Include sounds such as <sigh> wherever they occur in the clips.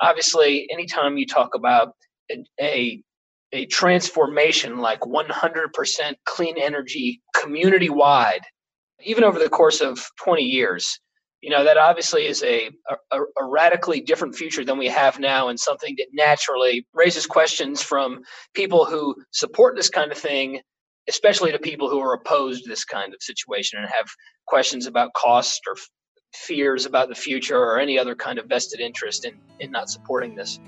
obviously, anytime you talk about a, a transformation like 100% clean energy community wide, even over the course of 20 years, you know that obviously is a, a, a, radically different future than we have now and something that naturally raises questions from people who support this kind of thing especially to people who are opposed to this kind of situation and have questions about cost or fears about the future or any other kind of vested interest in, in not supporting this.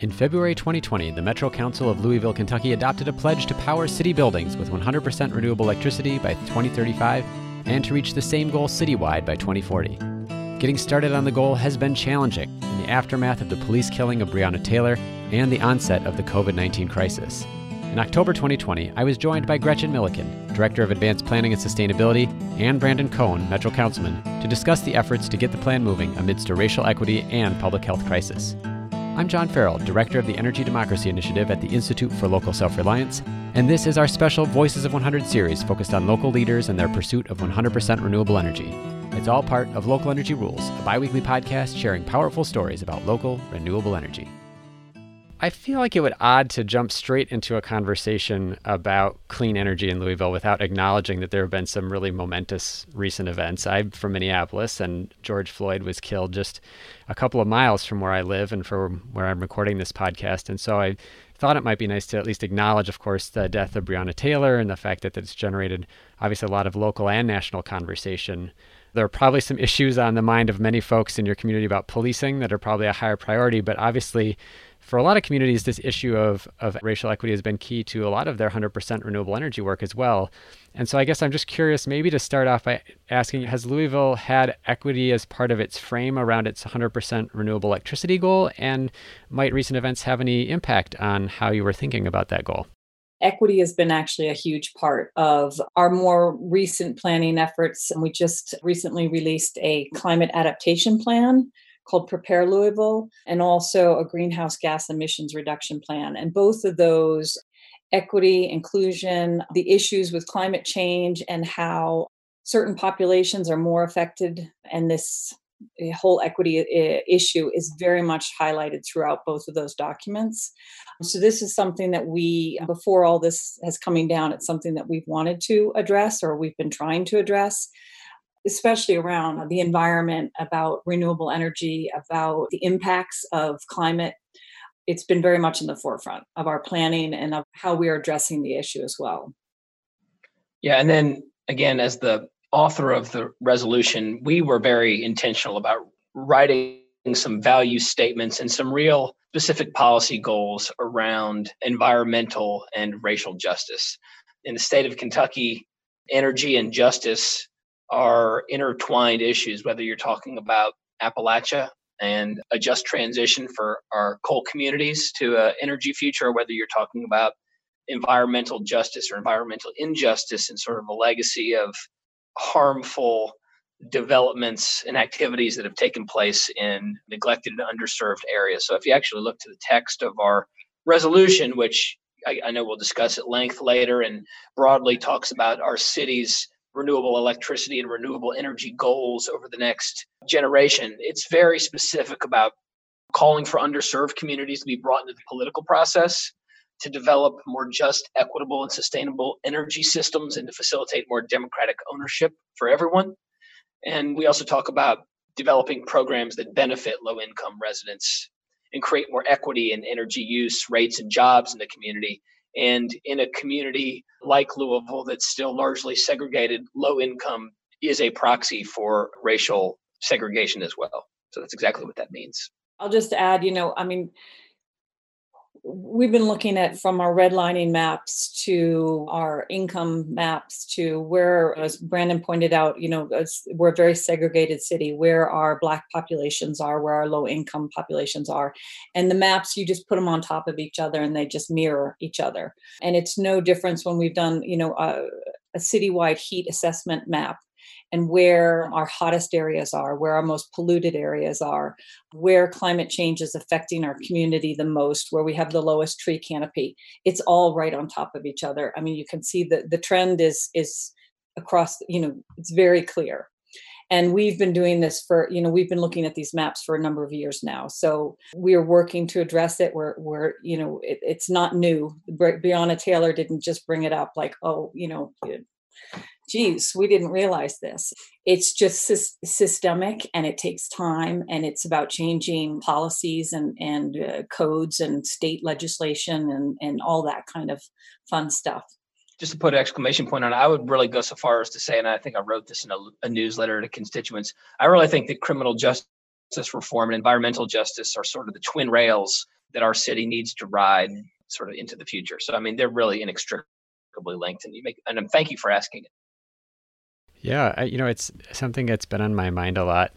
In February 2020, the Metro Council of Louisville, Kentucky adopted a pledge to power city buildings with 100% renewable electricity by 2035 and to reach the same goal citywide by 2040. Getting started on the goal has been challenging in the aftermath of the police killing of Breonna Taylor and the onset of the COVID 19 crisis. In October 2020, I was joined by Gretchen Milliken, Director of Advanced Planning and Sustainability, and Brandon Coan, Metro Councilman, to discuss the efforts to get the plan moving amidst a racial equity and public health crisis. I'm John Farrell, Director of the Energy Democracy Initiative at the Institute for Local Self Reliance, and this is our special Voices of 100 series focused on local leaders and their pursuit of 100% renewable energy. It's all part of Local Energy Rules, a bi weekly podcast sharing powerful stories about local renewable energy. I feel like it would odd to jump straight into a conversation about clean energy in Louisville without acknowledging that there have been some really momentous recent events. I'm from Minneapolis, and George Floyd was killed just a couple of miles from where I live and from where I'm recording this podcast. And so I thought it might be nice to at least acknowledge, of course, the death of Breonna Taylor and the fact that it's generated obviously a lot of local and national conversation. There are probably some issues on the mind of many folks in your community about policing that are probably a higher priority, but obviously for a lot of communities, this issue of, of racial equity has been key to a lot of their 100% renewable energy work as well. And so I guess I'm just curious, maybe to start off by asking Has Louisville had equity as part of its frame around its 100% renewable electricity goal? And might recent events have any impact on how you were thinking about that goal? Equity has been actually a huge part of our more recent planning efforts. And we just recently released a climate adaptation plan called Prepare Louisville, and also a greenhouse gas emissions reduction plan. And both of those, equity, inclusion, the issues with climate change, and how certain populations are more affected, and this whole equity uh, issue is very much highlighted throughout both of those documents. So this is something that we, before all this has coming down, it's something that we've wanted to address or we've been trying to address especially around the environment, about renewable energy, about the impacts of climate. It's been very much in the forefront of our planning and of how we are addressing the issue as well. Yeah, and then again, as the author of the resolution, we were very intentional about writing some value statements and some real specific policy goals around environmental and racial justice. In the state of Kentucky, energy and justice are intertwined issues, whether you're talking about Appalachia and a just transition for our coal communities to an energy future, or whether you're talking about environmental justice or environmental injustice and sort of a legacy of harmful developments and activities that have taken place in neglected and underserved areas. So if you actually look to the text of our resolution, which I, I know we'll discuss at length later and broadly talks about our city's renewable electricity and renewable energy goals over the next generation. It's very specific about calling for underserved communities to be brought into the political process to develop more just, equitable, and sustainable energy systems and to facilitate more democratic ownership for everyone. And we also talk about developing programs that benefit low income residents and create more equity in energy use, rates, and jobs in the community and in a community like Louisville that's still largely segregated, low income is a proxy for racial segregation as well. So that's exactly what that means. I'll just add, you know, I mean, we've been looking at from our redlining maps to our income maps to where as brandon pointed out you know we're a very segregated city where our black populations are where our low income populations are. And the maps you just put them on top of each other and they just mirror each other. And it's no difference when we've done you know a, a citywide heat assessment map and where our hottest areas are, where our most polluted areas are, where climate change is affecting our community the most, where we have the lowest tree canopy. It's all right on top of each other. I mean, you can see that the trend is is across, you know, it's very clear. and we've been doing this for you know we've been looking at these maps for a number of years now so we're working to address it we're, we're you know it, it's not new breonna taylor didn't just bring it up like oh you know geez we didn't realize this it's just sy- systemic and it takes time and it's about changing policies and and uh, codes and state legislation and and all that kind of fun stuff just to put an exclamation point on it, I would really go so far as to say, and I think I wrote this in a, a newsletter to constituents. I really think that criminal justice reform and environmental justice are sort of the twin rails that our city needs to ride sort of into the future. So I mean, they're really inextricably linked, and you make and thank you for asking it. Yeah, you know, it's something that's been on my mind a lot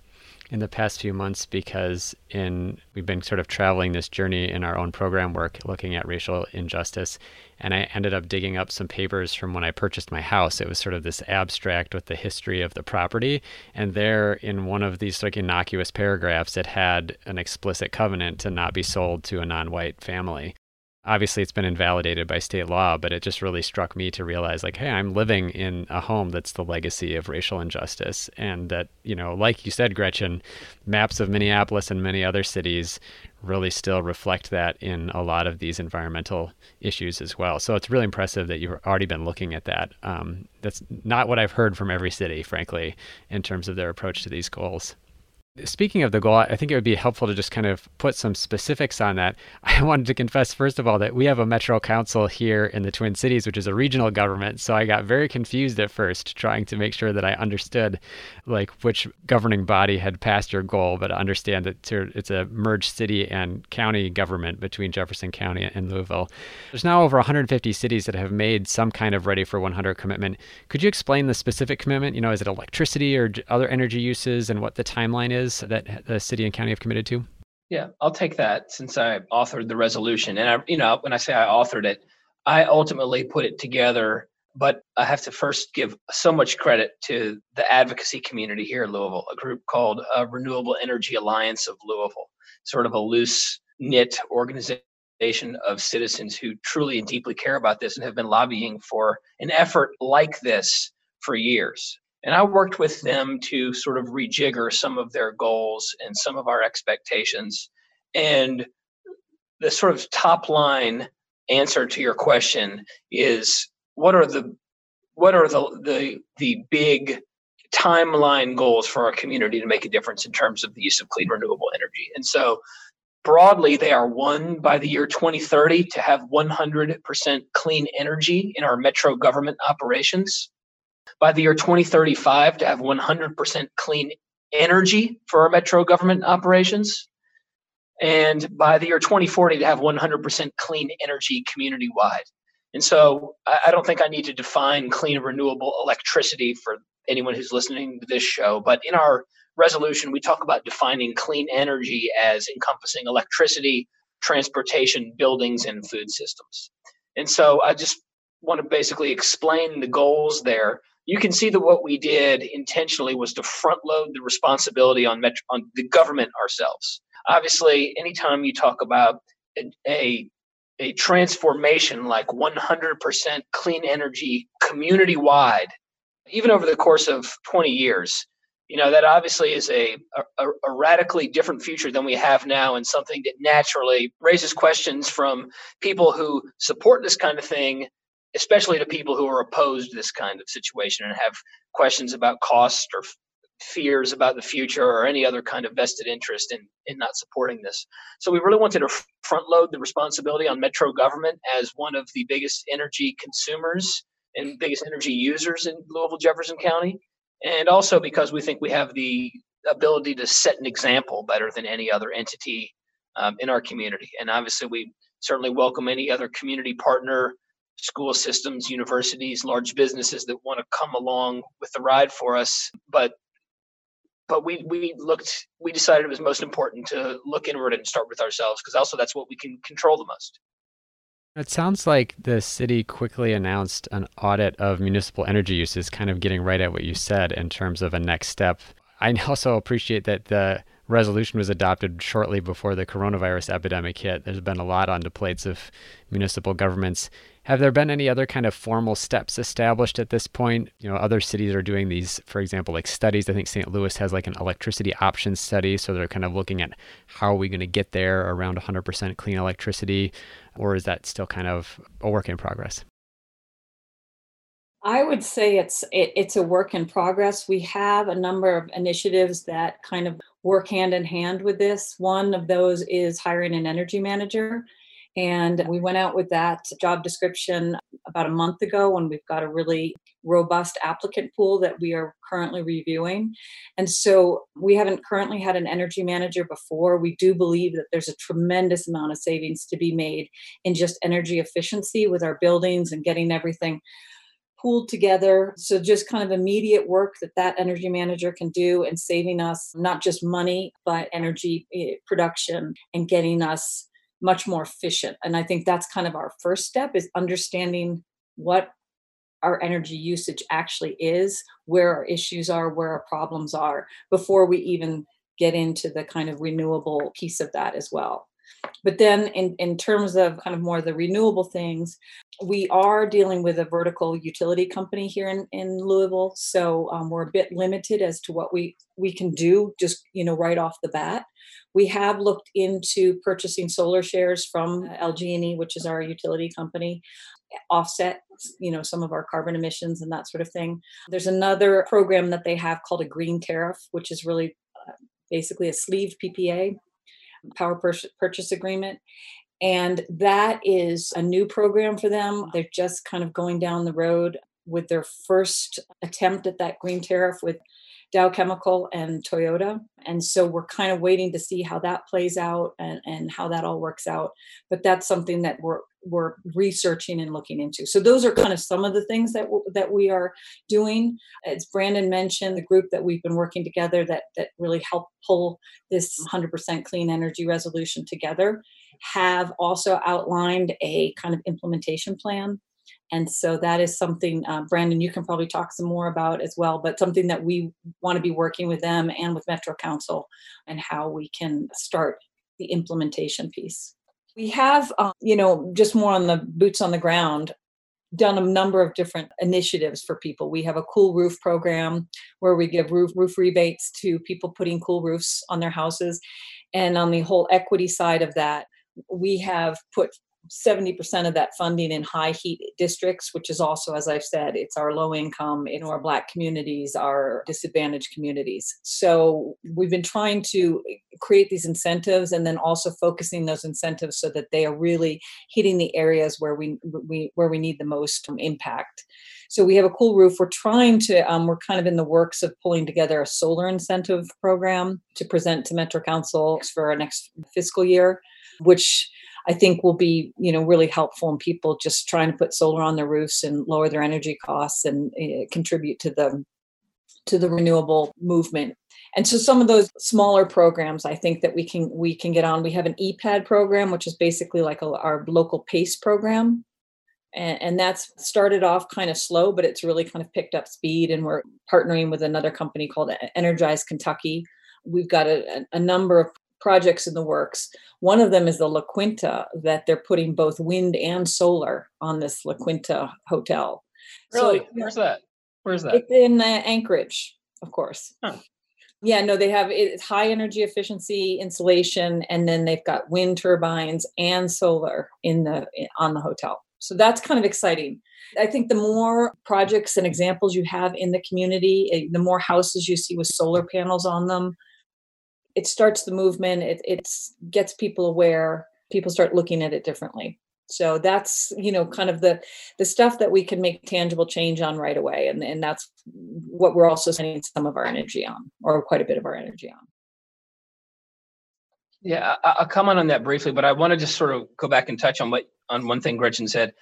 in the past few months because in we've been sort of traveling this journey in our own program work looking at racial injustice and I ended up digging up some papers from when I purchased my house. It was sort of this abstract with the history of the property and there in one of these like innocuous paragraphs it had an explicit covenant to not be sold to a non-white family obviously it's been invalidated by state law, but it just really struck me to realize like, hey, I'm living in a home that's the legacy of racial injustice. And that, you know, like you said, Gretchen, maps of Minneapolis and many other cities really still reflect that in a lot of these environmental issues as well. So it's really impressive that you've already been looking at that. Um, that's not what I've heard from every city, frankly, in terms of their approach to these goals. Speaking of the goal, I think it would be helpful to just kind of put some specifics on that. <laughs> I wanted to confess, first of all, that we have a Metro Council here in the Twin Cities, which is a regional government. So I got very confused at first, trying to make sure that I understood like which governing body had passed your goal, but I understand that it's a merged city and county government between Jefferson County and Louisville. There's now over 150 cities that have made some kind of Ready for 100 commitment. Could you explain the specific commitment? You know, is it electricity or other energy uses and what the timeline is? Is that the city and county have committed to? Yeah, I'll take that since I authored the resolution. And I, you know, when I say I authored it, I ultimately put it together. But I have to first give so much credit to the advocacy community here in Louisville, a group called uh, Renewable Energy Alliance of Louisville, sort of a loose knit organization of citizens who truly and deeply care about this and have been lobbying for an effort like this for years. And I worked with them to sort of rejigger some of their goals and some of our expectations. And the sort of top line answer to your question is what are the what are the the the big timeline goals for our community to make a difference in terms of the use of clean renewable energy and so broadly they are one by the year 2030 to have 100% clean energy in our metro government operations by the year 2035 to have 100% clean energy for our metro government operations, and by the year 2040 to have 100% clean energy community wide. And so I don't think I need to define clean renewable electricity for anyone who's listening to this show, but in our resolution, we talk about defining clean energy as encompassing electricity, transportation, buildings, and food systems. And so I just want to basically explain the goals there you can see that what we did intentionally was to front load the responsibility on, on the government ourselves. Obviously, anytime you talk about a, a, a transformation like 100% clean energy community wide, even over the course of 20 years, you know that obviously is a, a, a, radically different future than we have now and something that naturally raises questions from people who support this kind of thing especially to people who are opposed to this kind of situation and have questions about cost or fears about the future or any other kind of vested interest in, in not supporting this. So we really wanted to front load the responsibility on Metro government as one of the biggest energy consumers and biggest energy users in Louisville Jefferson County. And also because we think we have the ability to set an example better than any other entity um, in our community. And obviously, we certainly welcome any other community partner school systems, universities, large businesses that want to come along with the ride for us. But but we we looked we decided it was most important to look inward and start with ourselves because also that's what we can control the most. It sounds like the city quickly announced an audit of municipal energy uses, kind of getting right at what you said in terms of a next step. I <laughs> also appreciate that the resolution was adopted shortly before the coronavirus epidemic hit. There's been a lot on the plates of municipal governments Have there been any other kind of formal steps established at this point? You know, other cities are doing these, for example, like studies. I think St. Louis has like an electricity options study. So they're kind of looking at how are we going to get there around 100% clean electricity? Or is that still kind of a work in progress? I would say it's it, it's a work in progress. We have a number of initiatives that kind of work hand in hand with this. One of those is hiring an energy manager. And we went out with that job description about a month ago, and we've got a really robust applicant pool that we are currently reviewing. And so we haven't currently had an energy manager before. We do believe that there's a tremendous amount of savings to be made in just energy efficiency with our buildings and getting everything pooled together. So just kind of immediate work that that energy manager can do and saving us not just money, but energy eh, production and getting us much more efficient. And I think that's kind of our first step is understanding what our energy usage actually is, where our issues are, where our problems are, before we even get into the kind of renewable piece of that as well. But then, in, in terms of kind of more the renewable things, we are dealing with a vertical utility company here in, in Louisville. So um, we're a bit limited as to what we, we can do just, you know, right off the bat. We have looked into purchasing solar shares from LG&E, which is our utility company, offset you know some of our carbon emissions and that sort of thing there's another program that they have called a green tariff which is really uh, basically a sleeve ppa power purchase agreement. And that is a new program for them. They're just kind of going down the road with their first attempt at that green tariff with Dow Chemical and Toyota. And so we're kind of waiting to see how that plays out and, and how that all works out. But that's something that we're we're researching and looking into. So those are kind of some of the things that w- that we are doing. As Brandon mentioned, the group that we've been working together that that really helped pull this 100% clean energy resolution together have also outlined a kind of implementation plan and so that is something, uh, Brandon, you can probably talk some more about as well, but something that we want to be working with them and with Metro Council and how we can start the implementation piece. We have, uh, you know, just more on the boots on the ground, done a number of different initiatives for people. We have a cool roof program where we give roof roof rebates to people putting cool roofs on their houses. And on the whole equity side of that, we have put 70% of that funding in high heat districts, which is also, as I've said, it's our low income, know, our black communities, our disadvantaged communities. So we've been trying to create these incentives and then also focusing those incentives so that they are really hitting the areas where we, we where we need the most impact. So we have a cool roof. We're trying to, um, we're kind of in the works of pulling together a solar incentive program to present to Metro Council for our next fiscal year, which I think will be, you know, really helpful in people just trying to put solar on their roofs and lower their energy costs and uh, contribute to the to the renewable movement. And so some of those smaller programs I think that we can we can get on. We have an EPAD program which is basically like a, our local PACE program. And, and that's started off kind of slow, but it's really kind of picked up speed. And we're partnering with another company called Energize Kentucky. We've got a, a number of projects in the works. One of them is the La Quinta that they're putting both wind and solar on this La Quinta hotel. Really? So, Where's that? Where's that? It's in uh, Anchorage, of course. Huh. Yeah, no, they have it's high energy efficiency insulation, and then they've got wind turbines and solar in the on the hotel. So that's kind of exciting. I think the more projects and examples you have in the community, eh, the more houses you see with solar panels on them, it starts the movement it it's gets people aware people start looking at it differently. So that's you know kind of the the stuff that we can make tangible change on right away and and that's what we're also spending some of our energy on or quite a bit of our energy on. Yeah i'll comment on that briefly but i want to just sort of go back and touch on what on one thing gretchen said.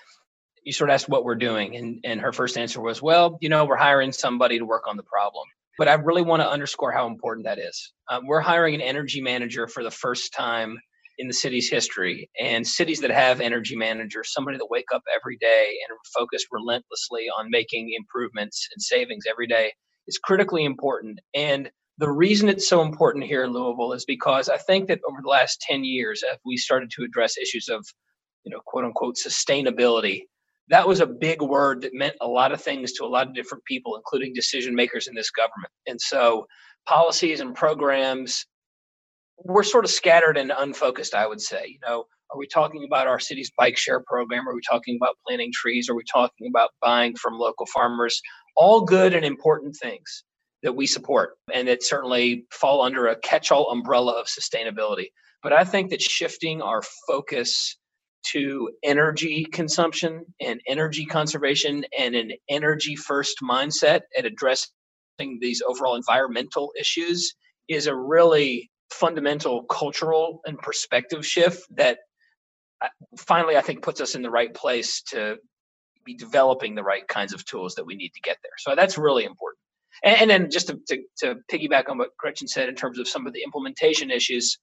You sort of asked what we're doing and and her first answer was well you know we're hiring somebody to work on the problem but I really want to underscore how important that is. Um, we're hiring an energy manager for the first time in the city's history, and cities that have energy managers, somebody that wake up every day and focus relentlessly on making improvements and savings every day, is critically important. And the reason it's so important here in Louisville is because I think that over the last 10 years, as we started to address issues of, you know, quote unquote sustainability, that was a big word that meant a lot of things to a lot of different people, including decision makers in this government. And so policies and programs were sort of scattered and unfocused, I would say. You know, are we talking about our city's bike share program? Are we talking about planting trees? Are we talking about buying from local farmers? All good and important things that we support and that certainly fall under a catch all umbrella of sustainability. But I think that shifting our focus to energy consumption and energy conservation and an energy first mindset at addressing these overall environmental issues is a really fundamental cultural and perspective shift that uh, finally I think puts us in the right place to be developing the right kinds of tools that we need to get there. So that's really important. And, and then just to, to, to piggyback on what Gretchen said in terms of some of the implementation issues,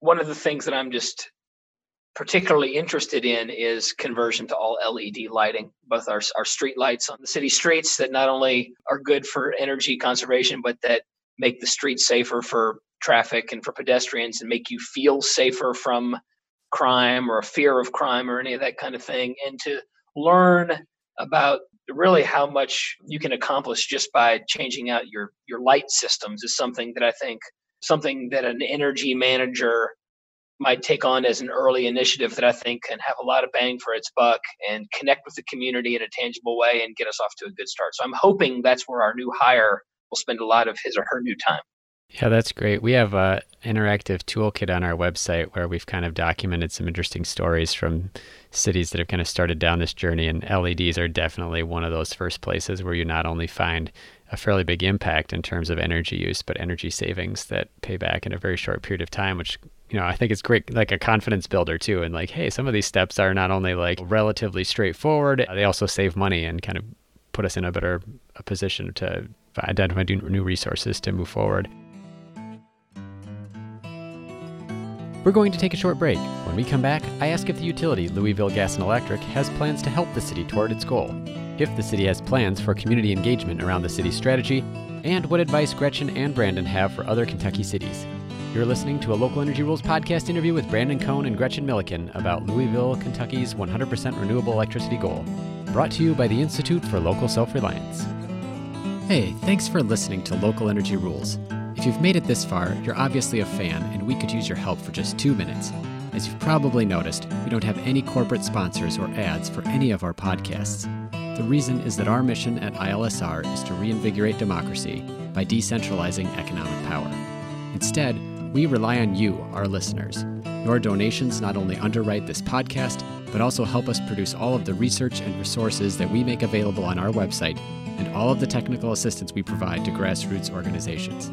one of the things that I'm just particularly interested in is conversion to all LED lighting, both our, our street lights on the city streets that not only are good for energy conservation, but that make the streets safer for traffic and for pedestrians and make you feel safer from crime or a fear of crime or any of that kind of thing. And to learn about really how much you can accomplish just by changing out your your light systems is something that I think something that an energy manager might take on as an early initiative that I think can have a lot of bang for its buck and connect with the community in a tangible way and get us off to a good start. So I'm hoping that's where our new hire will spend a lot of his or her new time. Yeah, that's great. We have a interactive toolkit on our website where we've kind of documented some interesting stories from cities that have kind of started down this journey and LEDs are definitely one of those first places where you not only find a fairly big impact in terms of energy use but energy savings that pay back in a very short period of time which you know, I think it's great, like a confidence builder too. And like, hey, some of these steps are not only like relatively straightforward, they also save money and kind of put us in a better a position to identify new resources to move forward. We're going to take a short break. When we come back, I ask if the utility, Louisville Gas and Electric, has plans to help the city toward its goal, if the city has plans for community engagement around the city's strategy, and what advice Gretchen and Brandon have for other Kentucky cities. You're listening to a Local Energy Rules podcast interview with Brandon Coan and Gretchen Milliken about Louisville, Kentucky's 100% renewable electricity goal. Brought to you by the Institute for Local Self Reliance. Hey, thanks for listening to Local Energy Rules. If you've made it this far, you're obviously a fan, and we could use your help for just two minutes. As you've probably noticed, we don't have any corporate sponsors or ads for any of our podcasts. The reason is that our mission at ILSR is to reinvigorate democracy by decentralizing economic power. Instead, we rely on you, our listeners. Your donations not only underwrite this podcast, but also help us produce all of the research and resources that we make available on our website and all of the technical assistance we provide to grassroots organizations.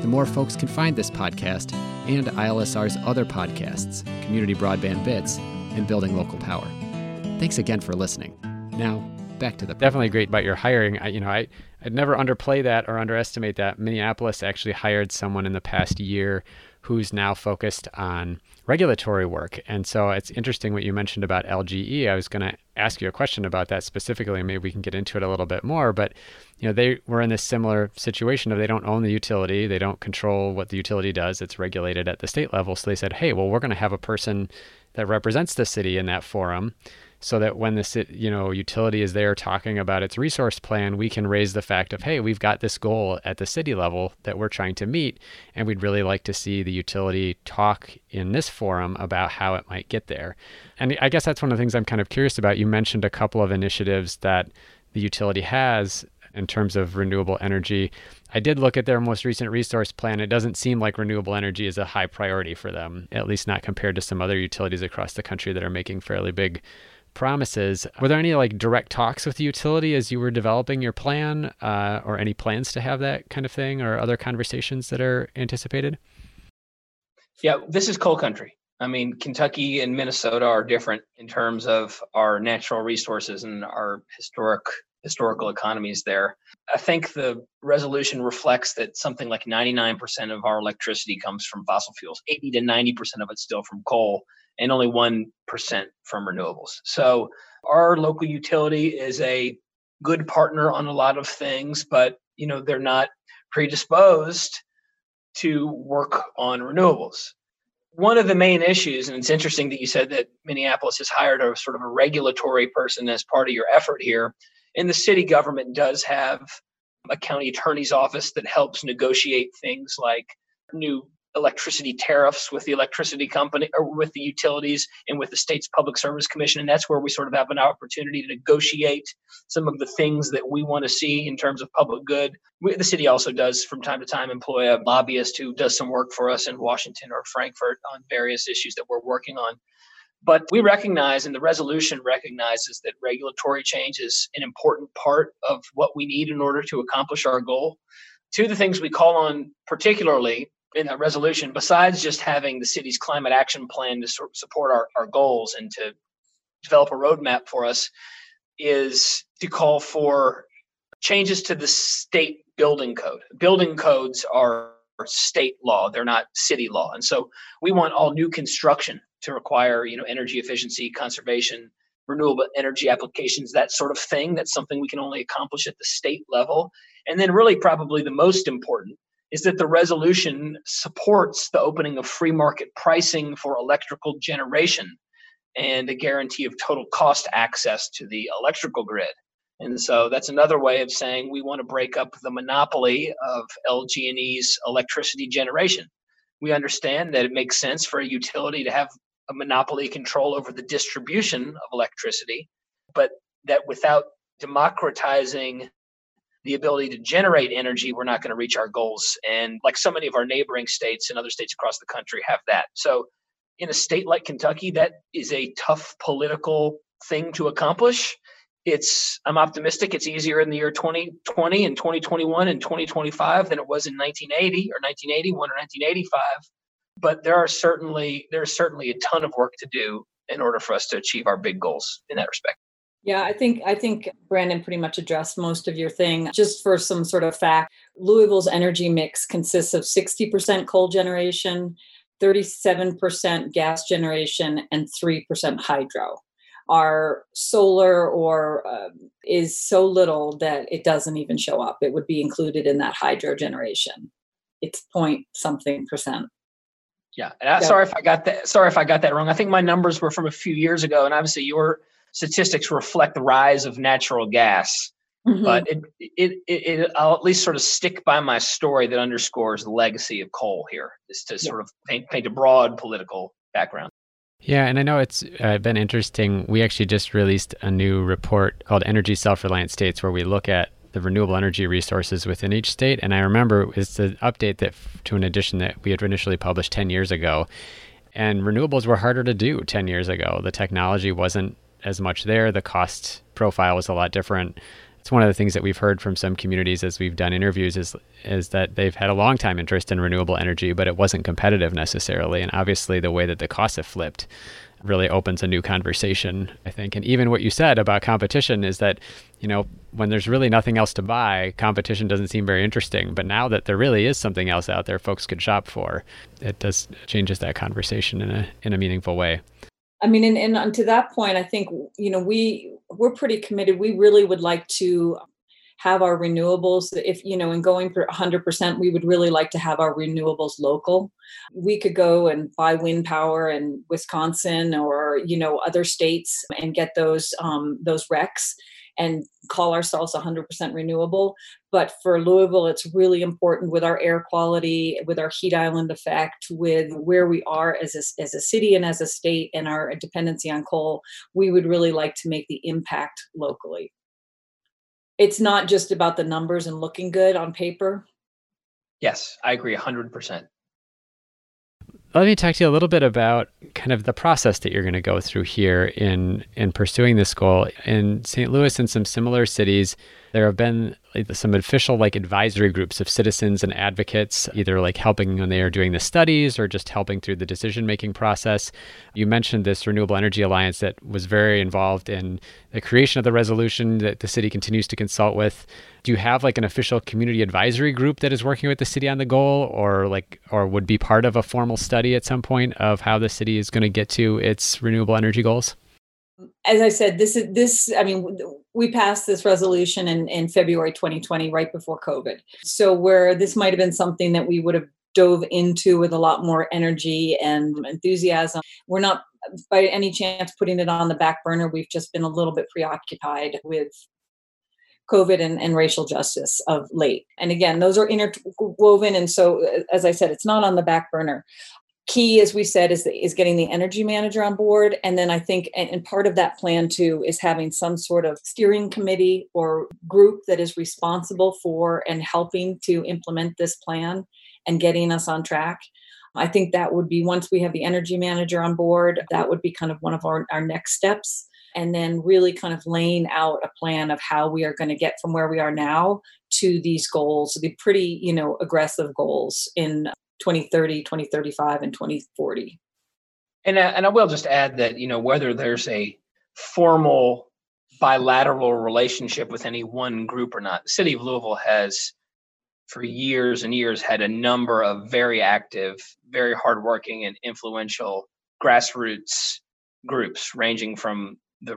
the more folks can find this podcast and ILSR's other podcasts, Community Broadband Bits, and Building Local Power. Thanks again for listening. Now, back to the definitely great about your hiring. I, you know, I I'd never underplay that or underestimate that. Minneapolis actually hired someone in the past year who's now focused on regulatory work. And so it's interesting what you mentioned about LG&E. I was going to ask you a question about that specifically, maybe we can get into it a little bit more. But you know, they were in this similar situation of they don't own the utility, they don't control what the utility does. It's regulated at the state level. So they said, hey, well, we're going to have a person that represents the city in that forum so that when the you know utility is there talking about its resource plan, we can raise the fact of hey, we've got this goal at the city level that we're trying to meet, and we'd really like to see the utility talk in this forum about how it might get there. And I guess that's one of the things I'm kind of curious about. You mentioned a couple of initiatives that the utility has in terms of renewable energy. I did look at their most recent resource plan. It doesn't seem like renewable energy is a high priority for them, at least not compared to some other utilities across the country that are making fairly big promises. Were there any like direct talks with the utility as you were developing your plan, uh, or any plans to have that kind of thing, or other conversations that are anticipated? Yeah, this is coal country. I mean, Kentucky and Minnesota are different in terms of our natural resources and our historic historical economies there. I think the resolution reflects that something like 99% of our electricity comes from fossil fuels, 80 to 90% of it still from coal, and only 1% from renewables. So our local utility is a good partner on a lot of things, but you know they're not predisposed to work on renewables. One of the main issues, and it's interesting that you said that Minneapolis has hired a sort of a regulatory person as part of your effort here, and the city government does have a county attorney's office that helps negotiate things like new electricity tariffs with the electricity company or with the utilities and with the state's public service commission. And that's where we sort of have an opportunity to negotiate some of the things that we want to see in terms of public good. We, the city also does from time to time employ a lobbyist who does some work for us in washington or frankfort on various issues that we're working on but we recognize, and the resolution recognizes, that regulatory change is an important part of what we need in order to accomplish our goal. Two of the things we call on, particularly in that resolution, besides just having the city's climate action plan to sort of support our, our goals and to develop a roadmap for us, is to call for changes to the state building code. Building codes are state law, they're not city law. And so we want all new construction to require you know energy efficiency conservation renewable energy applications that sort of thing. That's something we can only accomplish at the state level. And then really probably the most important is that the resolution supports the opening of free market pricing for electrical generation and a guarantee of total cost access to the electrical grid. And so that's another way of saying we want to break up the monopoly of LG&E's electricity generation. We understand that it makes sense for a utility to have a monopoly control over the distribution of electricity, but that without democratizing the ability to generate energy, we're not going to reach our goals. And like so many of our neighboring states and other states across the country have that. So, in a state like Kentucky, that is a tough political thing to accomplish. It's I'm optimistic it's easier in the year 2020 and 2021 and 2025 than it was in 1980 or 1981 or 1985 but there are certainly there's certainly a ton of work to do in order for us to achieve our big goals in that respect. Yeah, I think I think Brandon pretty much addressed most of your thing. Just for some sort of fact, Louisville's energy mix consists of 60% coal generation, 37% gas generation, and 3% hydro. Our solar or uh, is so little that it doesn't even show up. It would be included in that hydro generation. It's point something percent. Yeah. yeah. Sorry if I got that. Sorry if I got that wrong. I think my numbers were from a few years ago, and obviously your statistics reflect the rise of natural gas. Mm-hmm. But it, it, it, it, I'll at least sort of stick by my story that underscores the legacy of coal here, is to yeah. sort of paint, paint a broad political background. Yeah, and I know it's uh, been interesting. We actually just released a new report called Energy Self Reliant States, where we look at the renewable energy resources within each state. And I remember it's an update that to an edition that we had initially published 10 years ago. And renewables were harder to do 10 years ago. The technology wasn't as much there, the cost profile was a lot different. It's one of the things that we've heard from some communities as we've done interviews is is that they've had a long time interest in renewable energy, but it wasn't competitive necessarily. And obviously the way that the costs have flipped really opens a new conversation, I think. And even what you said about competition is that, you know, when there's really nothing else to buy, competition doesn't seem very interesting. But now that there really is something else out there folks could shop for, it does changes that conversation in a in a meaningful way. I mean, and, and to that point, I think you know we we're pretty committed. We really would like to have our renewables if you know in going for 100% we would really like to have our renewables local we could go and buy wind power in wisconsin or you know other states and get those um, those RECs and call ourselves 100% renewable but for louisville it's really important with our air quality with our heat island effect with where we are as a, as a city and as a state and our dependency on coal we would really like to make the impact locally it's not just about the numbers and looking good on paper. Yes, I agree 100%. Let me talk to you a little bit about kind of the process that you're going to go through here in in pursuing this goal. In St. Louis and some similar cities, there have been Uh, some official like advisory groups of citizens and advocates, either like helping when they are doing the studies or just helping through the decision making process. You mentioned this Renewable Energy Alliance that was very involved in the creation of the resolution that the city continues to consult with. Do you have like an official community advisory group that is working with the city on the goal or like or would be part of a formal study at some point of how the city is going to get to its renewable energy goals? As I said, this is this. I mean, we passed this resolution in, in February 2020, right before COVID. So, where this might have been something that we would have dove into with a lot more energy and enthusiasm, we're not by any chance putting it on the back burner. We've just been a little bit preoccupied with COVID and, and racial justice of late. And again, those are interwoven. And so, as I said, it's not on the back burner key as we said is is getting the energy manager on board. And then i think and, part of that plan too is having some sort of steering committee or group that is responsible for and helping to implement this plan and getting us on track. I think that would be once we have the energy manager on board that would be kind of one of our, our next steps. And then really kind of laying out a plan of how we are going to get from where we are now to these goals the pretty you know aggressive goals in 2030, 2035, and 2040. And, uh, and I will just add that, you know, whether there's a formal bilateral relationship with any one group or not, the city of Louisville has for years and years had a number of very active, very hardworking, and influential grassroots groups, ranging from the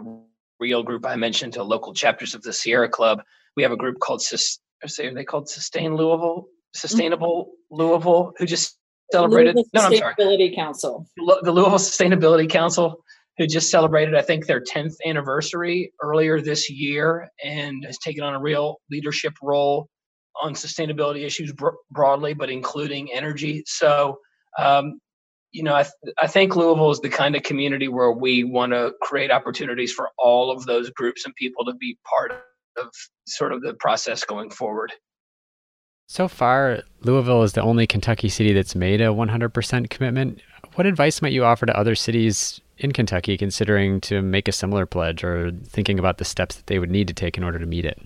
real group I mentioned to local chapters of the Sierra Club. We have a group called, are they called Sustain Louisville? Sustainable Louisville, who just celebrated. Louisville no, I'm sorry. Sustainability Council. The Louisville Sustainability Council, who just celebrated, I think, their 10th anniversary earlier this year, and has taken on a real leadership role on sustainability issues bro- broadly, but including energy. So, um, you know, I, th- I think Louisville is the kind of community where we want to create opportunities for all of those groups and people to be part of sort of the process going forward. So far, Louisville is the only Kentucky city that's made a 100% commitment. What advice might you offer to other cities in Kentucky considering to make a similar pledge or thinking about the steps that they would need to take in order to meet it?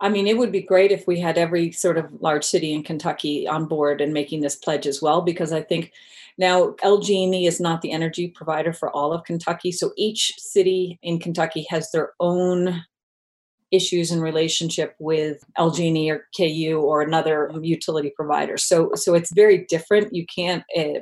I mean, it would be great if we had every sort of large city in Kentucky on board and making this pledge as well, because I think now LG&E is not the energy provider for all of Kentucky. So each city in Kentucky has their own issues in relationship with LG&E or KU or another utility provider. So so it's very different. You can't uh,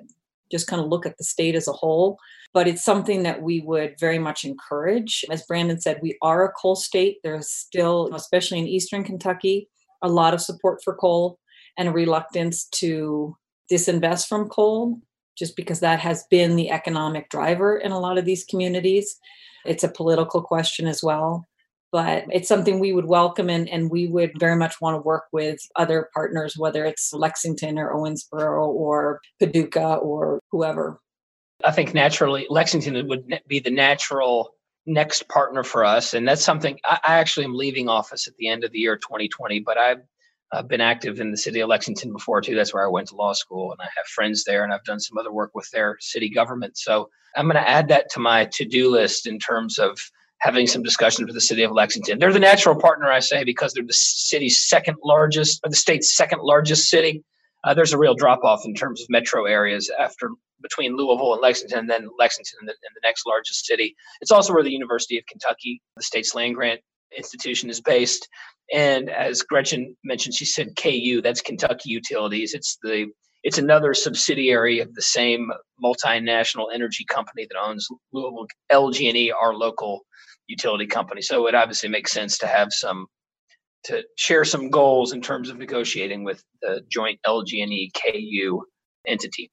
just kind of look at the state as a whole, but it's something that we would very much encourage. As Brandon said, we are a coal state. There's still, especially in eastern Kentucky, a lot of support for coal and a reluctance to disinvest from coal just because that has been the economic driver in a lot of these communities. It's a political question as well but it's something we would welcome and, and we would very much want to work with other partners, whether it's Lexington or Owensboro or Paducah or whoever. I think naturally Lexington would be the natural next partner for us. And that's something I, I actually am leaving office at the end of the year 2020, but I've, I've been active in the city of Lexington before too. That's where I went to law school and I have friends there and I've done some other work with their city government. So I'm going to add that to my to do list in terms of having some discussions with the city of Lexington. They're the natural partner, I say, because they're the city's second largest, or the state's second largest city. Uh, there's a real drop off in terms of metro areas after between Louisville and Lexington, and then Lexington and the, and the next largest city. It's also where the University of Kentucky, the state's land grant institution, is based. And as Gretchen mentioned, she said KU, that's Kentucky Utilities. It's the it's another subsidiary of the same multinational energy company that owns Louisville LG&E, our local utility company. So it obviously makes sense to have some to share some goals in terms of negotiating with the joint LG&E KU entity.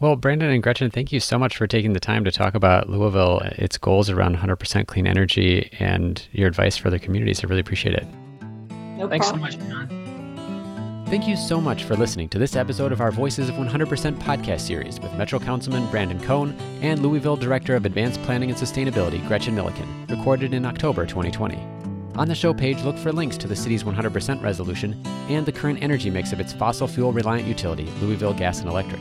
Well, Brandon and Gretchen, thank you so much for taking the time to talk about Louisville, its goals around 100% clean energy, and your advice for other communities. I really appreciate it. No Thanks problem. so much, John. Thank you so much for listening to this episode of our Voices of 100% podcast series with Metro Councilman Brandon Coan and Louisville Director of Advanced Planning and Sustainability Gretchen Milliken, recorded in October 2020. On the show page, look for links to the city's 100% resolution and the current energy mix of its fossil fuel reliant utility, Louisville Gas and Electric.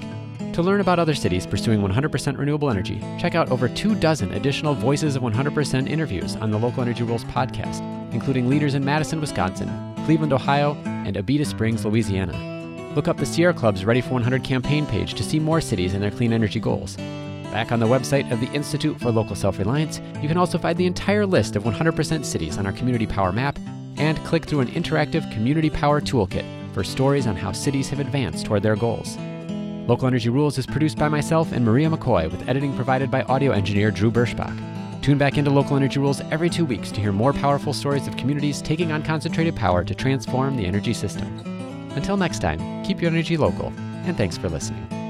To learn about other cities pursuing 100% renewable energy, check out over two dozen additional Voices of 100% interviews on the Local Energy Rules podcast, including leaders in Madison, Wisconsin, Cleveland, Ohio, and Abita Springs, Louisiana. Look up the Sierra Club's Ready for 100 campaign page to see more cities and their clean energy goals. Back on the website of the Institute for Local Self Reliance, you can also find the entire list of 100% cities on our Community Power map and click through an interactive Community Power Toolkit for stories on how cities have advanced toward their goals. Local Energy Rules is produced by myself and Maria McCoy with editing provided by audio engineer Drew Berschbach. Tune back into Local Energy Rules every two weeks to hear more powerful stories of communities taking on concentrated power to transform the energy system. Until next time, keep your energy local, and thanks for listening.